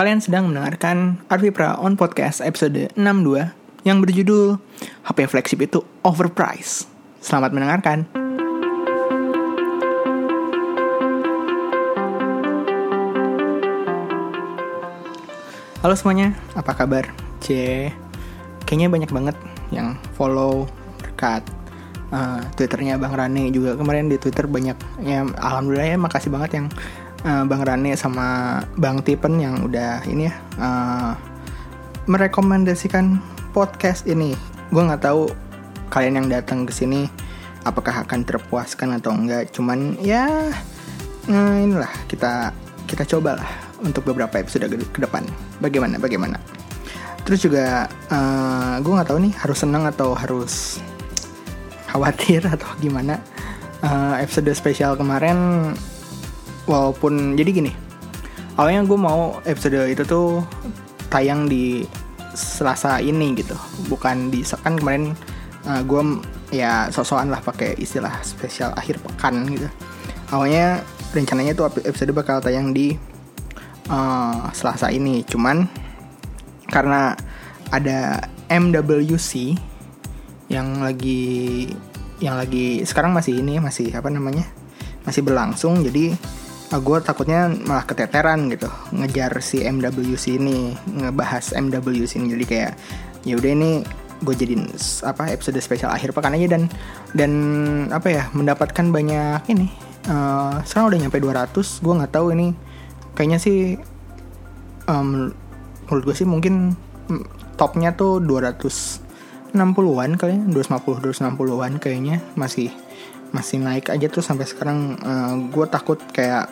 Kalian sedang mendengarkan Arvi Pra on Podcast episode 62 yang berjudul HP flagship itu overpriced. Selamat mendengarkan. Halo semuanya, apa kabar? C, kayaknya banyak banget yang follow dekat uh, twitternya Bang Rane juga kemarin di Twitter banyak ya alhamdulillah ya makasih banget yang uh, Bang Rane sama Bang Tipen yang udah ini ya uh, merekomendasikan podcast ini. Gue nggak tahu kalian yang datang ke sini apakah akan terpuaskan atau enggak. Cuman ya uh, inilah kita kita cobalah untuk beberapa episode ke depan. Bagaimana? Bagaimana? Terus juga uh, gue nggak tahu nih harus senang atau harus khawatir atau gimana. Uh, episode spesial kemarin walaupun jadi gini awalnya gue mau episode itu tuh tayang di Selasa ini gitu bukan di kan kemarin uh, gue ya sosokan lah pakai istilah spesial akhir pekan gitu. Awalnya rencananya tuh episode bakal tayang di uh, Selasa ini cuman karena ada MWC yang lagi yang lagi sekarang masih ini masih apa namanya masih berlangsung jadi gue takutnya malah keteteran gitu ngejar si MWC ini ngebahas MWC ini. Jadi kayak ya udah ini gue jadiin apa episode spesial akhir pekan aja dan dan apa ya mendapatkan banyak ini. Uh, sekarang udah nyampe 200 gue nggak tahu ini. Kayaknya sih um, menurut gue sih mungkin mm, topnya tuh 260-an kayaknya 250 260-an kayaknya masih masih naik aja terus sampai sekarang uh, eh, gue takut kayak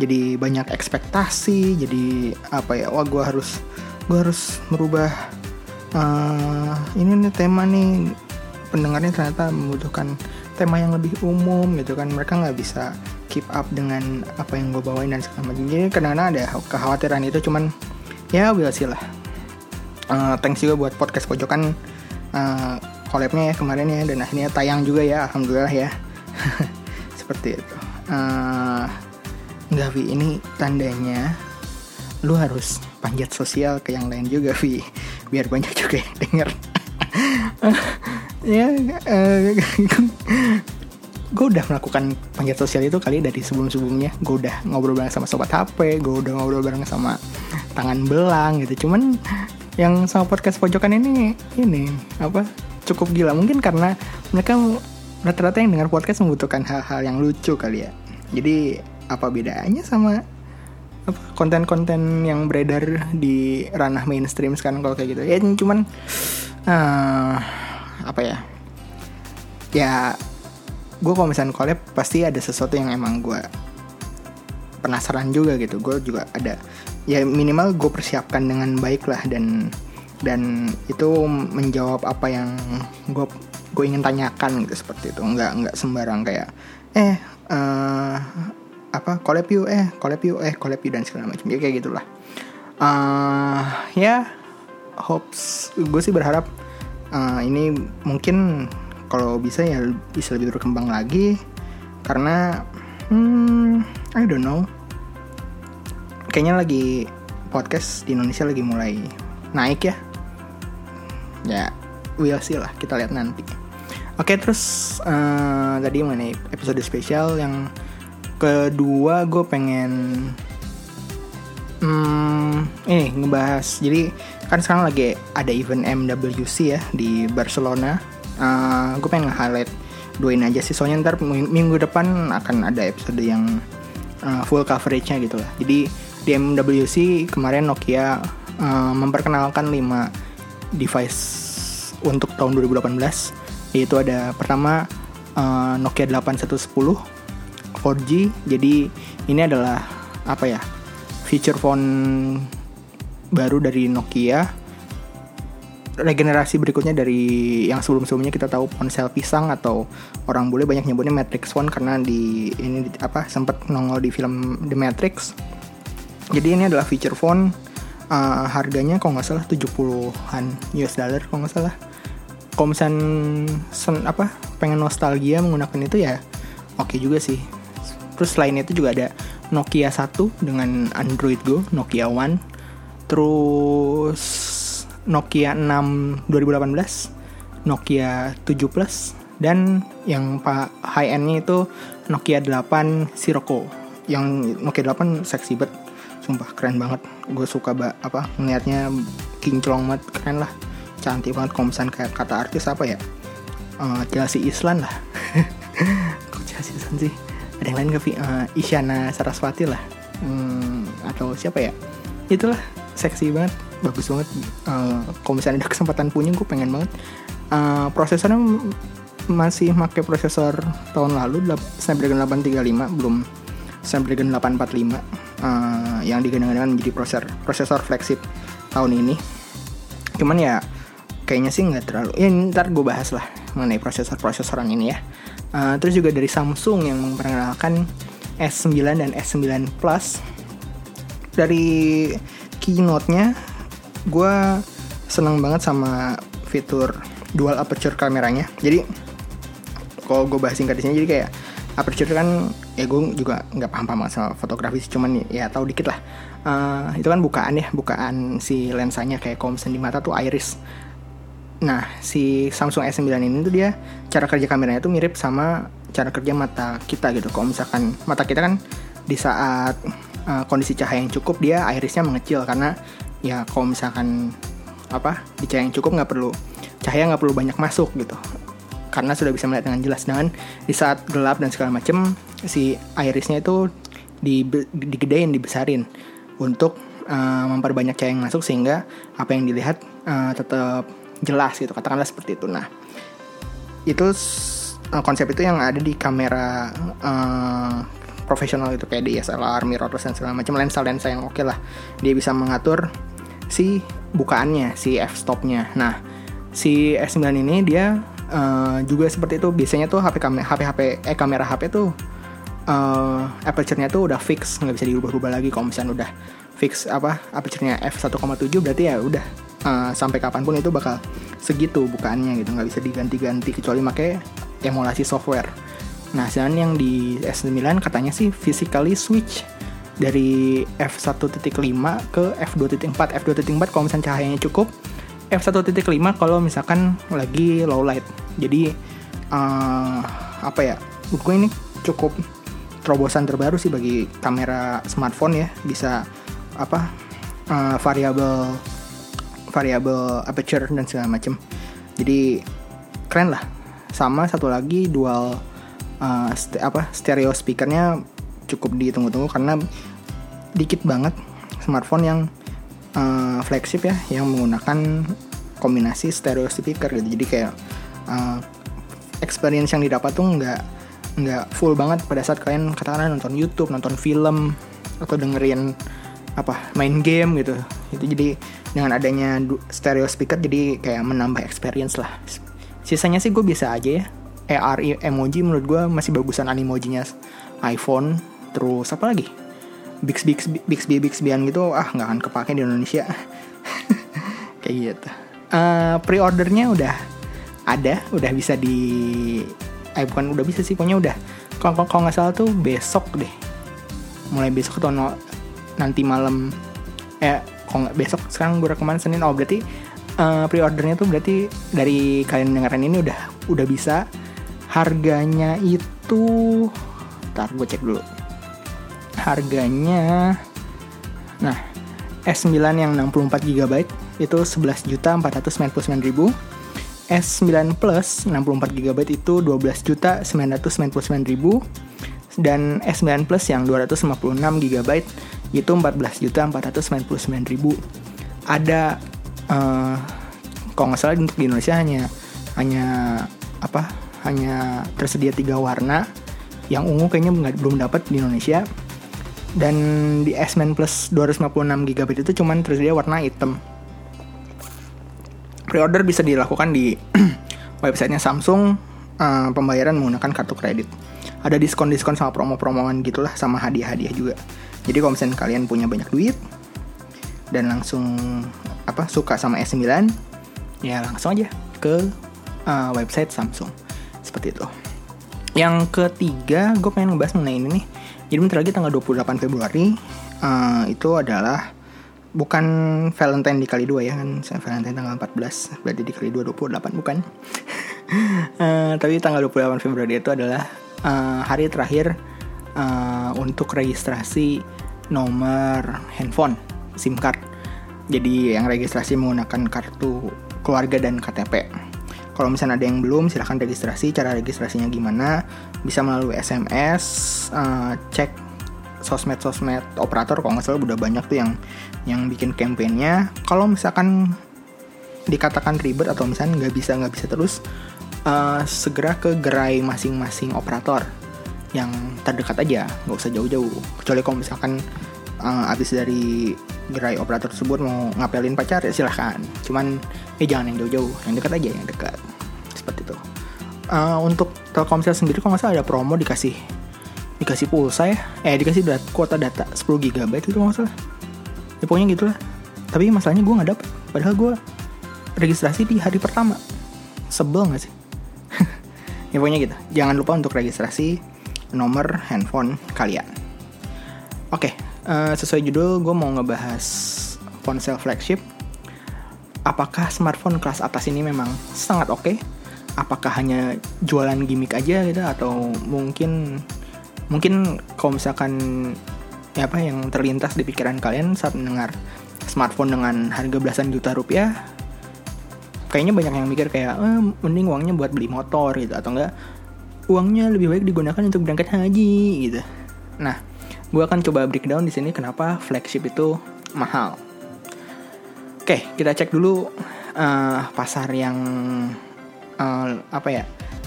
jadi banyak ekspektasi jadi apa ya wah gue harus gue harus merubah uh, ini nih tema nih. Pendengarnya ternyata membutuhkan tema yang lebih umum gitu kan. Mereka nggak bisa keep up dengan apa yang gue bawain dan segala macam. Jadi kadang-kadang ada kekhawatiran itu cuman ya we'll see lah. Uh, thanks juga buat podcast pojokan collabnya ya kemarin ya dan akhirnya tayang juga ya alhamdulillah ya. Seperti itu. Uh, nggak Vi ini tandanya lu harus panjat sosial ke yang lain juga Vi. Biar banyak juga yang denger. Ya uh, gue udah melakukan panjat sosial itu kali dari sebelum sebelumnya gue udah ngobrol bareng sama sobat HP gue udah ngobrol bareng sama tangan belang gitu. Cuman yang sama podcast pojokan ini ini apa cukup gila. Mungkin karena mereka rata-rata yang dengar podcast membutuhkan hal-hal yang lucu kali ya. Jadi apa bedanya sama konten-konten yang beredar di ranah mainstream sekarang kalau kayak gitu? Ya cuman uh, apa ya? Ya gue kalau misalnya collab pasti ada sesuatu yang emang gue penasaran juga gitu. Gue juga ada ya minimal gue persiapkan dengan baik lah dan dan itu menjawab apa yang gue gue ingin tanyakan gitu seperti itu. Nggak nggak sembarang kayak eh uh, apa collab you eh collab you eh collab you dan segala macam. Ya kayak gitulah. Uh, ya hopes gue sih berharap uh, ini mungkin kalau bisa ya bisa lebih berkembang lagi. Karena hmm, I don't know. Kayaknya lagi podcast di Indonesia lagi mulai naik ya ya we'll see lah kita lihat nanti. Oke terus uh, tadi mengenai episode spesial yang kedua gue pengen hmm, ini ngebahas. Jadi kan sekarang lagi ada event MWC ya di Barcelona. Uh, eh, gue pengen nge-highlight duain aja sih. Soalnya ntar minggu depan akan ada episode yang uh, full coveragenya gitu lah. Jadi di MWC kemarin Nokia uh, memperkenalkan 5 device untuk tahun 2018 yaitu ada pertama uh, Nokia 8110 4G jadi ini adalah apa ya feature phone baru dari Nokia regenerasi berikutnya dari yang sebelum-sebelumnya kita tahu ponsel pisang atau orang boleh banyak nyebutnya Matrix Phone karena di ini apa sempat nongol di film The Matrix. Jadi ini adalah feature phone uh, harganya kalau nggak salah 70-an US dollar kalau nggak salah kalau misalnya sen, apa pengen nostalgia menggunakan itu ya oke okay juga sih terus selain itu juga ada Nokia 1 dengan Android Go, Nokia One. Terus Nokia 6 2018, Nokia 7 Plus dan yang high endnya itu Nokia 8 Sirocco. Yang Nokia 8 seksi banget, sumpah keren banget. Gue suka ba apa ngeliatnya kinclong banget, keren lah. Cantik banget misalnya kayak kata artis apa ya? Uh, Chelsea Islan lah. Kok Chelsea Islan sih? Ada yang lain gak? Uh, Isyana Saraswati lah. Hmm, atau siapa ya? Itulah seksi banget bagus banget uh, kalau misalnya ada kesempatan punya gue pengen banget uh, prosesornya masih pakai prosesor tahun lalu Snapdragon 835 belum Snapdragon 845 uh, yang digadang-gadang menjadi prosesor prosesor flagship tahun ini. Cuman ya kayaknya sih nggak terlalu ya ntar gue bahas lah mengenai prosesor prosesoran ini ya. Uh, terus juga dari Samsung yang memperkenalkan S9 dan S9 Plus. Dari keynote-nya gue seneng banget sama fitur dual aperture kameranya. Jadi kalau gue bahas singkat di sini jadi kayak aperture kan ya gue juga nggak paham paham sama fotografi cuman ya tahu dikit lah. Uh, itu kan bukaan ya bukaan si lensanya kayak kalau di mata tuh iris. Nah si Samsung S9 ini tuh dia cara kerja kameranya tuh mirip sama cara kerja mata kita gitu. Kalau misalkan mata kita kan di saat uh, kondisi cahaya yang cukup dia irisnya mengecil karena ya kalau misalkan apa di cahaya yang cukup nggak perlu cahaya nggak perlu banyak masuk gitu karena sudah bisa melihat dengan jelas dan di saat gelap dan segala macam si irisnya itu di digedein dibesarin untuk uh, memperbanyak cahaya yang masuk sehingga apa yang dilihat uh, tetap jelas gitu katakanlah seperti itu nah itu uh, konsep itu yang ada di kamera uh, profesional itu kayak DSLR, mirrorless dan segala macam lensa-lensa yang oke okay lah. Dia bisa mengatur si bukaannya, si f-stopnya. Nah, si S9 ini dia uh, juga seperti itu. Biasanya tuh HP kamera HP HP eh kamera HP tuh uh, aperture-nya tuh udah fix, nggak bisa diubah-ubah lagi. Kalau misalnya udah fix apa aperture-nya f1,7 berarti ya udah uh, sampai kapan pun itu bakal segitu bukaannya gitu, nggak bisa diganti-ganti kecuali pakai emulasi software. Nah, sedangkan yang di S9 katanya sih physically switch dari f1.5 ke f2.4 f2.4 kalau misalnya cahayanya cukup f1.5 kalau misalkan lagi low light. Jadi uh, apa ya gue ini cukup terobosan terbaru sih bagi kamera smartphone ya. Bisa apa uh, variabel variabel aperture dan segala macam jadi keren lah. Sama satu lagi dual uh, st apa stereo speakernya cukup ditunggu-tunggu karena dikit banget smartphone yang uh, flagship ya yang menggunakan kombinasi stereo speaker gitu. Jadi kayak uh, experience yang didapat tuh nggak nggak full banget pada saat kalian katakanlah nonton YouTube nonton film atau dengerin apa main game gitu. Itu jadi dengan adanya stereo speaker jadi kayak menambah experience lah. Sisanya sih gue biasa aja ya. AR emoji menurut gue masih bagusan animojinya iPhone terus apa lagi? Bixby Bixby Bixbyan gitu ah nggak akan kepake di Indonesia. Kayak gitu uh, pre-ordernya udah ada udah bisa di eh bukan udah bisa sih pokoknya udah. Kalau nggak salah tuh besok deh. Mulai besok atau no, nanti malam. Eh kalau nggak besok sekarang gue rekaman Senin. Oh berarti uh, pre-ordernya tuh berarti dari kalian dengerin ini udah udah bisa. Harganya itu ntar gue cek dulu. Harganya nah S9 yang 64 GB itu 11 juta 499 ribu. S9 Plus 64 GB itu 12 juta 999 ribu. Dan S9 Plus yang 256 GB itu 14 juta 499 ribu. Ada uh, kalau nggak salah untuk di Indonesia hanya hanya apa hanya tersedia tiga warna yang ungu kayaknya nggak belum dapat di Indonesia. Dan di S9 Plus 256 GB itu cuman tersedia warna hitam pre-order bisa dilakukan di websitenya Samsung uh, pembayaran menggunakan kartu kredit. Ada diskon-diskon sama promo-promoan gitulah sama hadiah-hadiah juga. Jadi kalau misalnya kalian punya banyak duit dan langsung apa suka sama S9 ya langsung aja ke uh, website Samsung. Seperti itu. Yang ketiga gue pengen ngebahas mengenai ini nih. Jadi bentar lagi tanggal 28 Februari uh, itu adalah bukan Valentine dikali dua ya kan? Valentine tanggal 14 berarti dikali dua 28 bukan? Uh, tapi tanggal 28 Februari itu adalah uh, hari terakhir uh, untuk registrasi nomor handphone SIM card. Jadi yang registrasi menggunakan kartu keluarga dan KTP kalau misalnya ada yang belum silahkan registrasi. Cara registrasinya gimana? Bisa melalui SMS uh, cek sosmed-sosmed operator. Kalau nggak salah udah banyak tuh yang yang bikin kampanyenya kalau misalkan dikatakan ribet atau misalnya nggak bisa nggak bisa terus uh, segera ke gerai masing-masing operator yang terdekat aja nggak usah jauh-jauh. Kecuali kalau misalkan uh, abis dari gerai operator tersebut mau ngapelin pacar ya silahkan. Cuman eh jangan yang jauh-jauh yang dekat aja yang dekat. Seperti itu. Uh, untuk Telkomsel sendiri kalau nggak salah ada promo dikasih dikasih pulsa ya. Eh dikasih kuota data 10 GB itu nggak salah ya pokoknya gitulah. Tapi masalahnya gue nggak dapet. Padahal gue registrasi di hari pertama. Sebel nggak sih? Ya pokoknya gitu. Jangan lupa untuk registrasi nomor handphone kalian. Oke okay, uh, eh, sesuai judul gue mau ngebahas ponsel flagship. Apakah smartphone kelas atas ini memang sangat oke? Okay? apakah hanya jualan gimmick aja gitu? Atau mungkin mungkin kalau misalkan ya apa yang terlintas di pikiran kalian saat mendengar smartphone dengan harga belasan juta rupiah? Kayaknya banyak yang mikir kayak eh, mending uangnya buat beli motor gitu atau enggak uangnya lebih baik digunakan untuk berangkat haji gitu. Nah gue akan coba breakdown di sini kenapa flagship itu mahal. Oke kita cek dulu uh, pasar yang uh, apa ya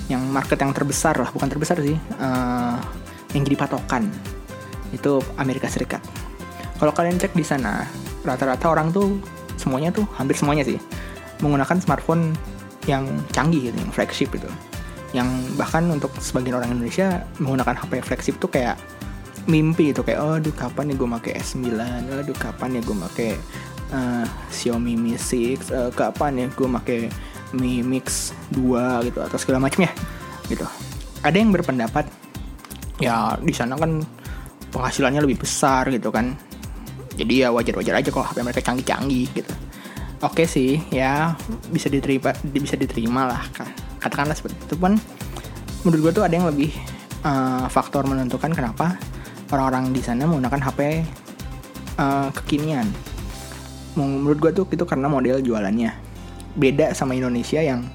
yang market yang terbesar lah bukan terbesar sih uh, yang jadi patokan itu Amerika Serikat. Kalau kalian cek di sana, rata-rata orang tuh semuanya tuh hampir semuanya sih menggunakan smartphone yang canggih gitu, yang flagship itu. Yang bahkan untuk sebagian orang Indonesia menggunakan HP flagship tuh kayak mimpi itu kayak oh aduh kapan nih gue pakai S9 aduh kapan ya gue pakai uh, Xiaomi Mi 6 uh, eh, kapan ya gue pakai Mi Mix 2 gitu atau segala macamnya gitu ada yang berpendapat ya di sana kan penghasilannya lebih besar gitu kan. Jadi ya wajar-wajar aja kok HP mereka canggih-canggih gitu. Oke sih ya bisa diterima bisa diterima lah katakanlah seperti itu pun menurut gue tuh ada yang lebih uh, faktor menentukan kenapa orang-orang di sana menggunakan HP uh, kekinian. Menurut gue tuh itu karena model jualannya. Beda sama Indonesia yang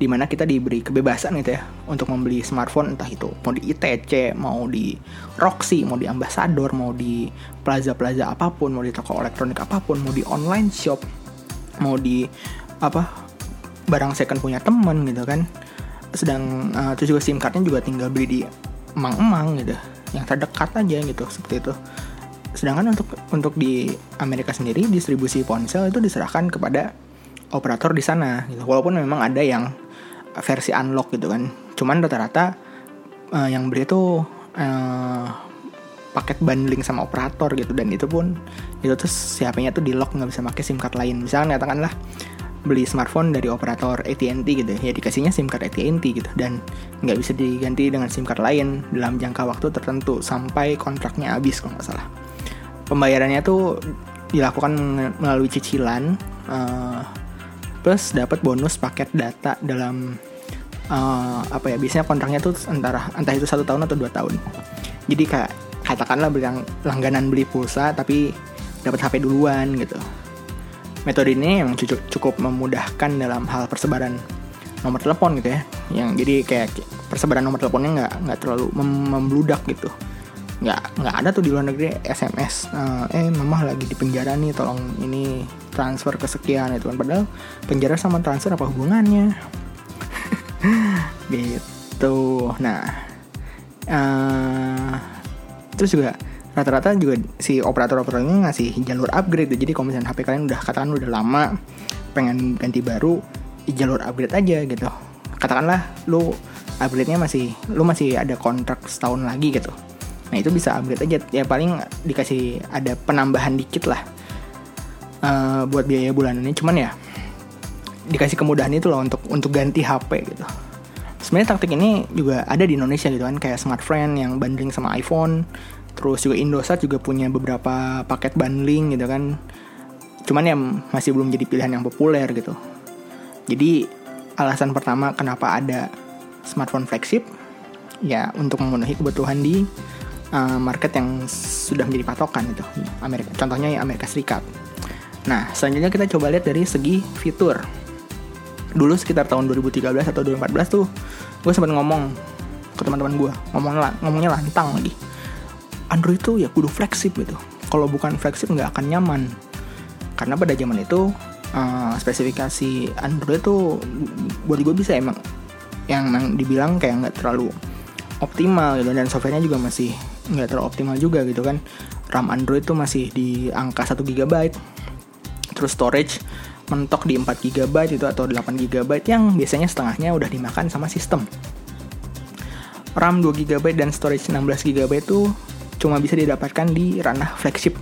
di mana kita diberi kebebasan gitu ya untuk membeli smartphone entah itu mau di ITC mau di Roxy mau di Ambassador mau di plaza-plaza apa pun mau di toko elektronik apa pun mau di online shop mau di apa barang second punya temen gitu kan. Sedang uh, terus juga sim cardnya juga tinggal beli di emang-emang gitu yang terdekat aja gitu seperti itu. Sedangkan untuk untuk di Amerika sendiri distribusi ponsel itu diserahkan kepada operator di sana gitu. Walaupun memang ada yang versi unlock gitu kan. Cuman rata-rata uh, yang beli itu uh, paket bundling sama operator gitu. Dan itu pun itu tuh siapanya tuh di lock nggak bisa pakai sim card lain. Misalnya katakanlah beli smartphone dari operator AT&T gitu. Ya dikasihnya SIM card AT&T gitu. Dan nggak bisa diganti dengan SIM card lain dalam jangka waktu tertentu sampai kontraknya habis kalau nggak salah. Pembayarannya tuh dilakukan melalui cicilan uh, plus dapat bonus paket data dalam uh, apa ya biasanya kontraknya tuh antara entah itu satu tahun atau dua tahun. Jadi kayak katakanlah beli langganan beli pulsa tapi dapat HP duluan gitu. Metode ini yang cukup, cukup memudahkan dalam hal persebaran nomor telepon gitu ya. Yang jadi kayak persebaran nomor teleponnya nggak nggak terlalu mem membludak gitu nggak nggak ada tuh di luar negeri SMS uh, eh, eh mama lagi di penjara nih tolong ini transfer ke sekian itu kan. Padahal penjara sama transfer apa hubungannya? Gitu. Nah uh, terus juga rata-rata juga si operator-operator ini ngasih jalur upgrade. Jadi kalau misalnya HP kalian udah katakan udah lama pengen ganti baru jalur upgrade aja gitu. Katakanlah lu upgrade-nya masih lu masih ada kontrak setahun lagi gitu nah itu bisa upgrade aja. Ya paling dikasih ada penambahan dikit lah uh, buat biaya bulanan ini cuman ya dikasih kemudahan itu loh untuk untuk ganti HP gitu. Sebenarnya taktik ini juga ada di Indonesia gitu kan. Kayak Smartfriend yang bundling sama iPhone. Terus juga Indosat juga punya beberapa paket bundling gitu kan. Cuman ya masih belum jadi pilihan yang populer gitu. Jadi alasan pertama kenapa ada smartphone flagship ya untuk memenuhi kebutuhan di uh, market yang sudah menjadi patokan itu Amerika. Contohnya ya Amerika Serikat. Nah selanjutnya kita coba lihat dari segi fitur. Dulu sekitar tahun 2013 atau 2014 tuh gue sempat ngomong ke teman-teman gue ngomong ngomongnya lantang lagi. Android tuh ya kudu flagship gitu. Kalau bukan flagship nggak akan nyaman. Karena pada zaman itu uh, spesifikasi Android tuh buat gue bisa emang yang dibilang kayak nggak terlalu optimal gitu. Dan softwarenya juga masih nggak terlalu optimal juga gitu kan RAM Android tuh masih di angka 1 GB terus storage mentok di 4 GB itu atau 8 GB yang biasanya setengahnya udah dimakan sama sistem. RAM 2 GB dan storage 16 GB itu cuma bisa didapatkan di ranah flagship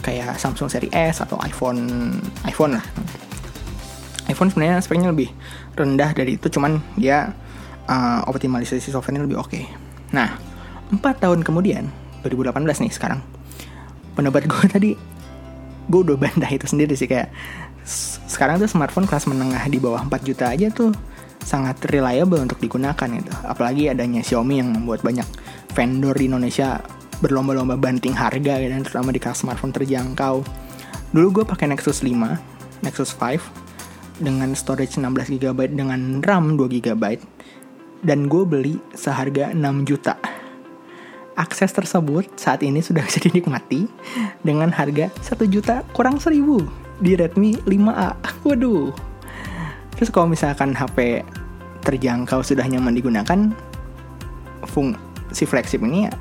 kayak Samsung seri S atau iPhone iPhone lah. iPhone sebenarnya speknya lebih rendah dari itu cuman dia uh, optimalisasi softwarenya lebih oke. Okay. Nah, 4 tahun kemudian 2018 nih sekarang pendapat gue tadi gue udah bantah itu sendiri sih kayak sekarang tuh smartphone kelas menengah di bawah 4 juta aja tuh sangat reliable untuk digunakan itu. Apalagi adanya Xiaomi yang membuat banyak vendor di Indonesia berlomba-lomba banting harga gitu, dan terutama di kelas smartphone terjangkau. Dulu gue pakai Nexus 5, Nexus 5 dengan storage 16 GB dengan RAM 2 GB dan gue beli seharga 6 juta. Akses tersebut saat ini sudah bisa dinikmati dengan harga 1 juta kurang 1000 di Redmi 5A. Waduh. Terus kalau misalkan HP terjangkau sudah nyaman digunakan, fungsi flagship ini ya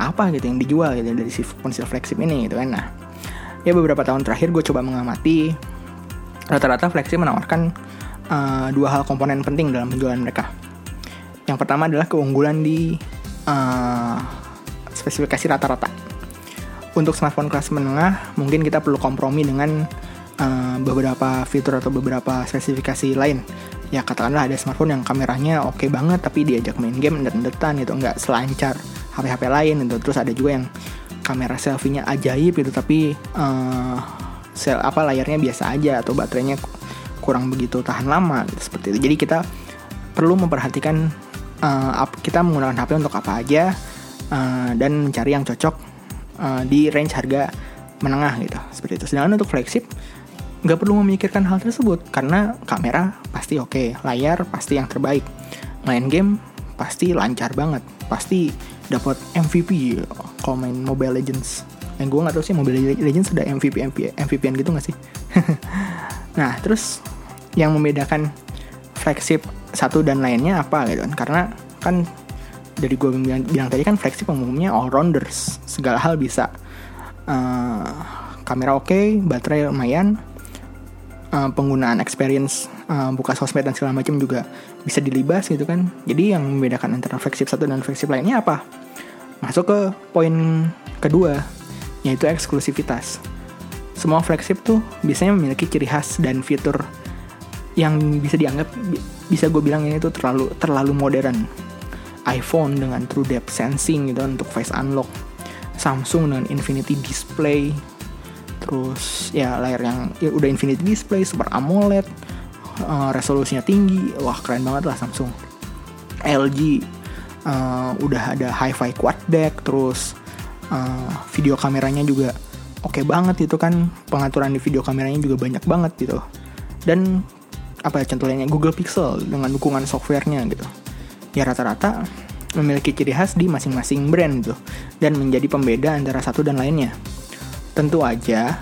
apa gitu yang dijual gitu dari si ponsel flagship ini gitu kan. Nah, ya beberapa tahun terakhir gue coba mengamati rata-rata flagship menawarkan uh, dua hal komponen penting dalam penjualan mereka. Yang pertama adalah keunggulan di uh, spesifikasi rata-rata. Untuk smartphone kelas menengah, mungkin kita perlu kompromi dengan uh, beberapa fitur atau beberapa spesifikasi lain. Ya katakanlah ada smartphone yang kameranya oke okay banget, tapi diajak main game ndet-ndetan gitu, nggak selancar HP-HP lain gitu. Terus ada juga yang kamera selfie-nya ajaib gitu, tapi uh, sel apa layarnya biasa aja atau baterainya kurang begitu tahan lama gitu, seperti itu. Jadi kita perlu memperhatikan uh, kita menggunakan HP untuk apa aja uh, dan mencari yang cocok uh, di range harga menengah gitu seperti itu. Sedangkan untuk flagship nggak perlu memikirkan hal tersebut karena kamera pasti oke, okay, layar pasti yang terbaik, main game pasti lancar banget, pasti dapat MVP kalau main Mobile Legends. Yang gue nggak tahu sih Mobile Legends ada MVP MVP MVPan gitu nggak sih? nah terus yang membedakan flagship satu dan lainnya apa gitu kan? Karena kan dari gue bilang, bilang tadi kan flagship umumnya all rounders. Segala hal bisa. Uh, kamera oke okay, baterai lumayan. Uh, penggunaan experience uh, buka sosmed dan segala macam juga bisa dilibas gitu kan. Jadi yang membedakan antara flagship satu dan flagship lainnya apa? Masuk ke poin kedua yaitu eksklusivitas. Semua flagship tuh biasanya memiliki ciri khas dan fitur yang bisa dianggap bisa gue bilang ini tuh terlalu terlalu modern iPhone dengan True Depth Sensing gitu untuk face unlock. Samsung dengan Infinity Display. Terus ya layar yang ya udah Infinity Display Super AMOLED uh, resolusinya tinggi. Wah keren banget lah Samsung. LG uh, udah ada Hi-Fi quad deck terus uh, video kameranya juga oke okay banget itu kan. Pengaturan di video kameranya juga banyak banget gitu. Dan apa ya contohnya Google Pixel dengan dukungan softwarenya gitu ya rata-rata memiliki ciri khas di masing-masing brand tuh dan menjadi pembeda antara satu dan lainnya. Tentu aja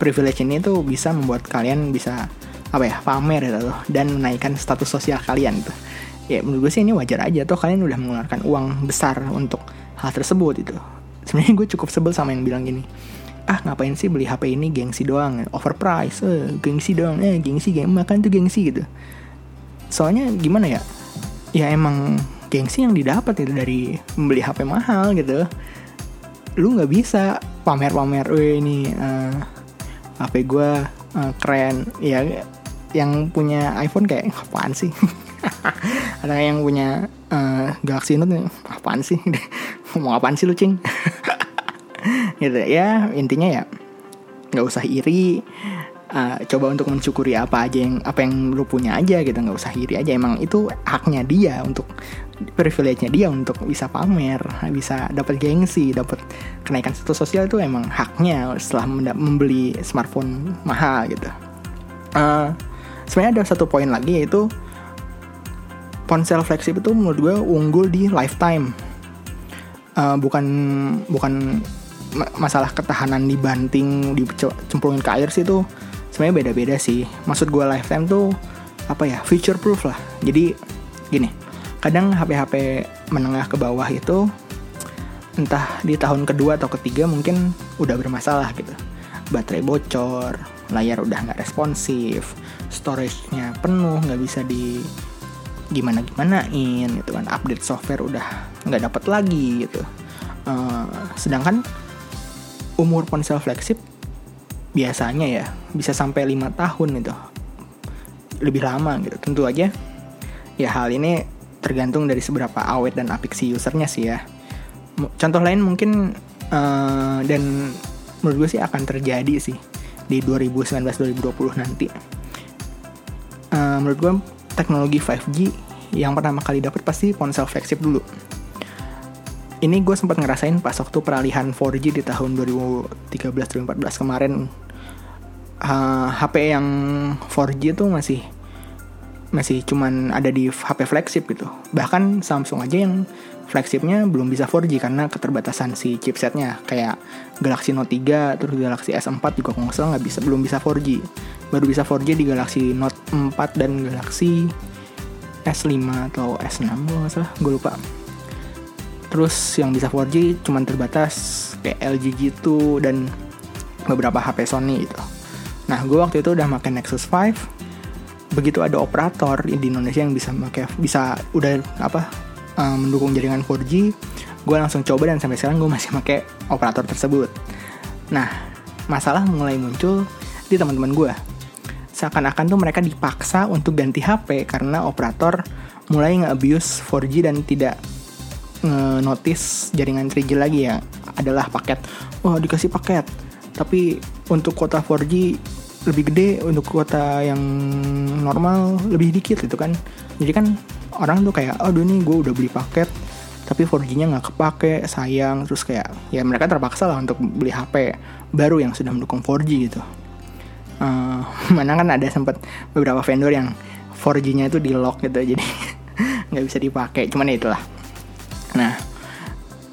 privilege ini tuh bisa membuat kalian bisa apa ya pamer gitu dan menaikkan status sosial kalian tuh. Ya menurut gue sih ini wajar aja tuh kalian udah mengeluarkan uang besar untuk hal tersebut itu. Sebenarnya gue cukup sebel sama yang bilang gini. Ah ngapain sih beli HP ini gengsi doang, overprice, eh, gengsi doang, eh gengsi, gengsi makan tuh gengsi gitu. Soalnya gimana ya, ya emang gengsi yang didapat itu dari membeli HP mahal gitu. Lu nggak bisa pamer-pamer ini uh, eh, HP gue uh, keren. Ya yang punya iPhone kayak apaan sih? Ada yang punya uh, Galaxy Note apaan sih? Ngomong apaan sih lu cing? Gitu ya intinya ya nggak usah iri uh, coba untuk mensyukuri apa aja yang apa yang lu punya aja gitu nggak usah iri aja. Emang itu haknya dia untuk privilege-nya dia untuk bisa pamer bisa dapat gengsi dapat kenaikan status sosial itu emang haknya setelah membeli smartphone mahal gitu. Uh, sebenarnya ada satu poin lagi yaitu ponsel flagship itu menurut gue unggul di lifetime. Uh, bukan bukan masalah ketahanan dibanting dicemplungin ke air sih itu sebenarnya beda-beda sih. Maksud gue lifetime tuh apa ya future proof lah. Jadi gini kadang HP-HP menengah ke bawah itu entah di tahun kedua atau ketiga mungkin udah bermasalah gitu. Baterai bocor layar udah nggak responsif storage-nya penuh nggak bisa di gimana gimanain gitu kan. Update software udah nggak dapat lagi gitu. Uh, sedangkan umur ponsel flagship biasanya ya bisa sampai lima tahun itu lebih lama gitu. Tentu aja ya hal ini tergantung dari seberapa awet dan apik si usernya sih ya. Contoh lain mungkin uh, dan menurut gue sih akan terjadi sih di 2019-2020 nanti. Uh, menurut gue teknologi 5G yang pertama kali dapat pasti ponsel flagship dulu. Ini gue sempat ngerasain pas waktu peralihan 4G di tahun 2013-2014 kemarin uh, eh, HP yang 4G tuh masih masih cuman ada di HP flagship gitu. Bahkan Samsung aja yang flagshipnya belum bisa 4G karena keterbatasan si chipsetnya. Kayak Galaxy Note 3 terus Galaxy S4 juga kalau nggak nggak bisa belum bisa 4G baru bisa 4G di Galaxy Note 4 dan Galaxy S5 atau S6 kalau nggak salah gue lupa. Terus yang bisa 4G cuman terbatas kayak LG gitu dan beberapa HP Sony gitu Nah, gue waktu itu udah pakai Nexus 5. Begitu ada operator di Indonesia yang bisa pakai bisa udah apa um, mendukung jaringan 4G, gue langsung coba dan sampai sekarang gue masih pakai operator tersebut. Nah, masalah mulai muncul di teman-teman gue. Seakan-akan tuh mereka dipaksa untuk ganti HP karena operator mulai nge-abuse 4G dan tidak nge-notice jaringan 3G lagi ya adalah paket. Wah, oh, dikasih paket. Tapi untuk kuota 4G lebih gede untuk kuota yang normal lebih dikit gitu kan. Jadi kan orang tuh kayak aduh nih gue udah beli paket tapi 4G-nya nggak kepake sayang. Terus kayak ya mereka terpaksa lah untuk beli HP baru yang sudah mendukung 4G gitu. Uh, mana kan ada sempat beberapa vendor yang 4G-nya itu di lock gitu jadi nggak bisa dipakai. Cuman ya itulah. Nah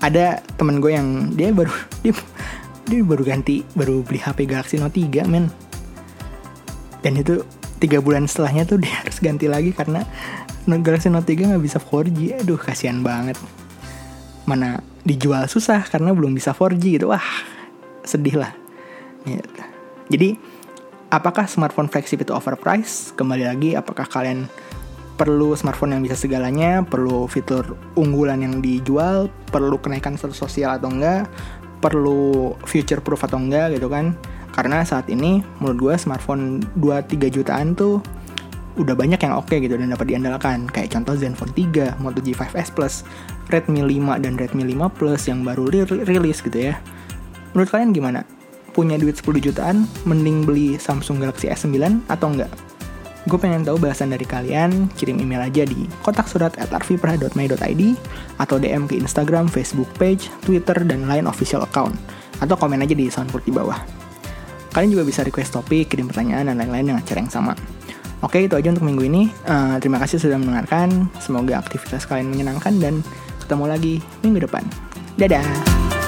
ada temen gue yang dia baru dia dia baru ganti baru beli HP Galaxy Note 3 men dan itu tiga bulan setelahnya tuh dia harus ganti lagi karena Galaxy Note 3 nggak bisa 4G aduh kasihan banget. Mana dijual susah karena belum bisa 4G gitu. Wah sedih lah. Gitu. jadi apakah smartphone flagship itu overpriced? Kembali lagi apakah kalian perlu smartphone yang bisa segalanya, perlu fitur unggulan yang dijual, perlu kenaikan status sosial atau enggak, perlu future proof atau enggak gitu kan karena saat ini menurut gue smartphone 2-3 jutaan tuh udah banyak yang oke okay gitu dan dapat diandalkan kayak contoh Zenfone 3, Moto G5s Plus, Redmi 5 dan Redmi 5 Plus yang baru rilis gitu ya. Menurut kalian gimana? Punya duit 10 jutaan, mending beli Samsung Galaxy S9 atau enggak? Gue pengen tahu bahasan dari kalian, kirim email aja di kotak surat at atau DM ke Instagram, Facebook page, Twitter, dan lain official account. Atau komen aja di soundboard di bawah. Kalian juga bisa request topik, kirim pertanyaan, dan lain-lain dengan cara yang sama. Oke, itu aja untuk minggu ini. Uh, terima kasih sudah mendengarkan. Semoga aktivitas kalian menyenangkan dan ketemu lagi minggu depan. Dadah!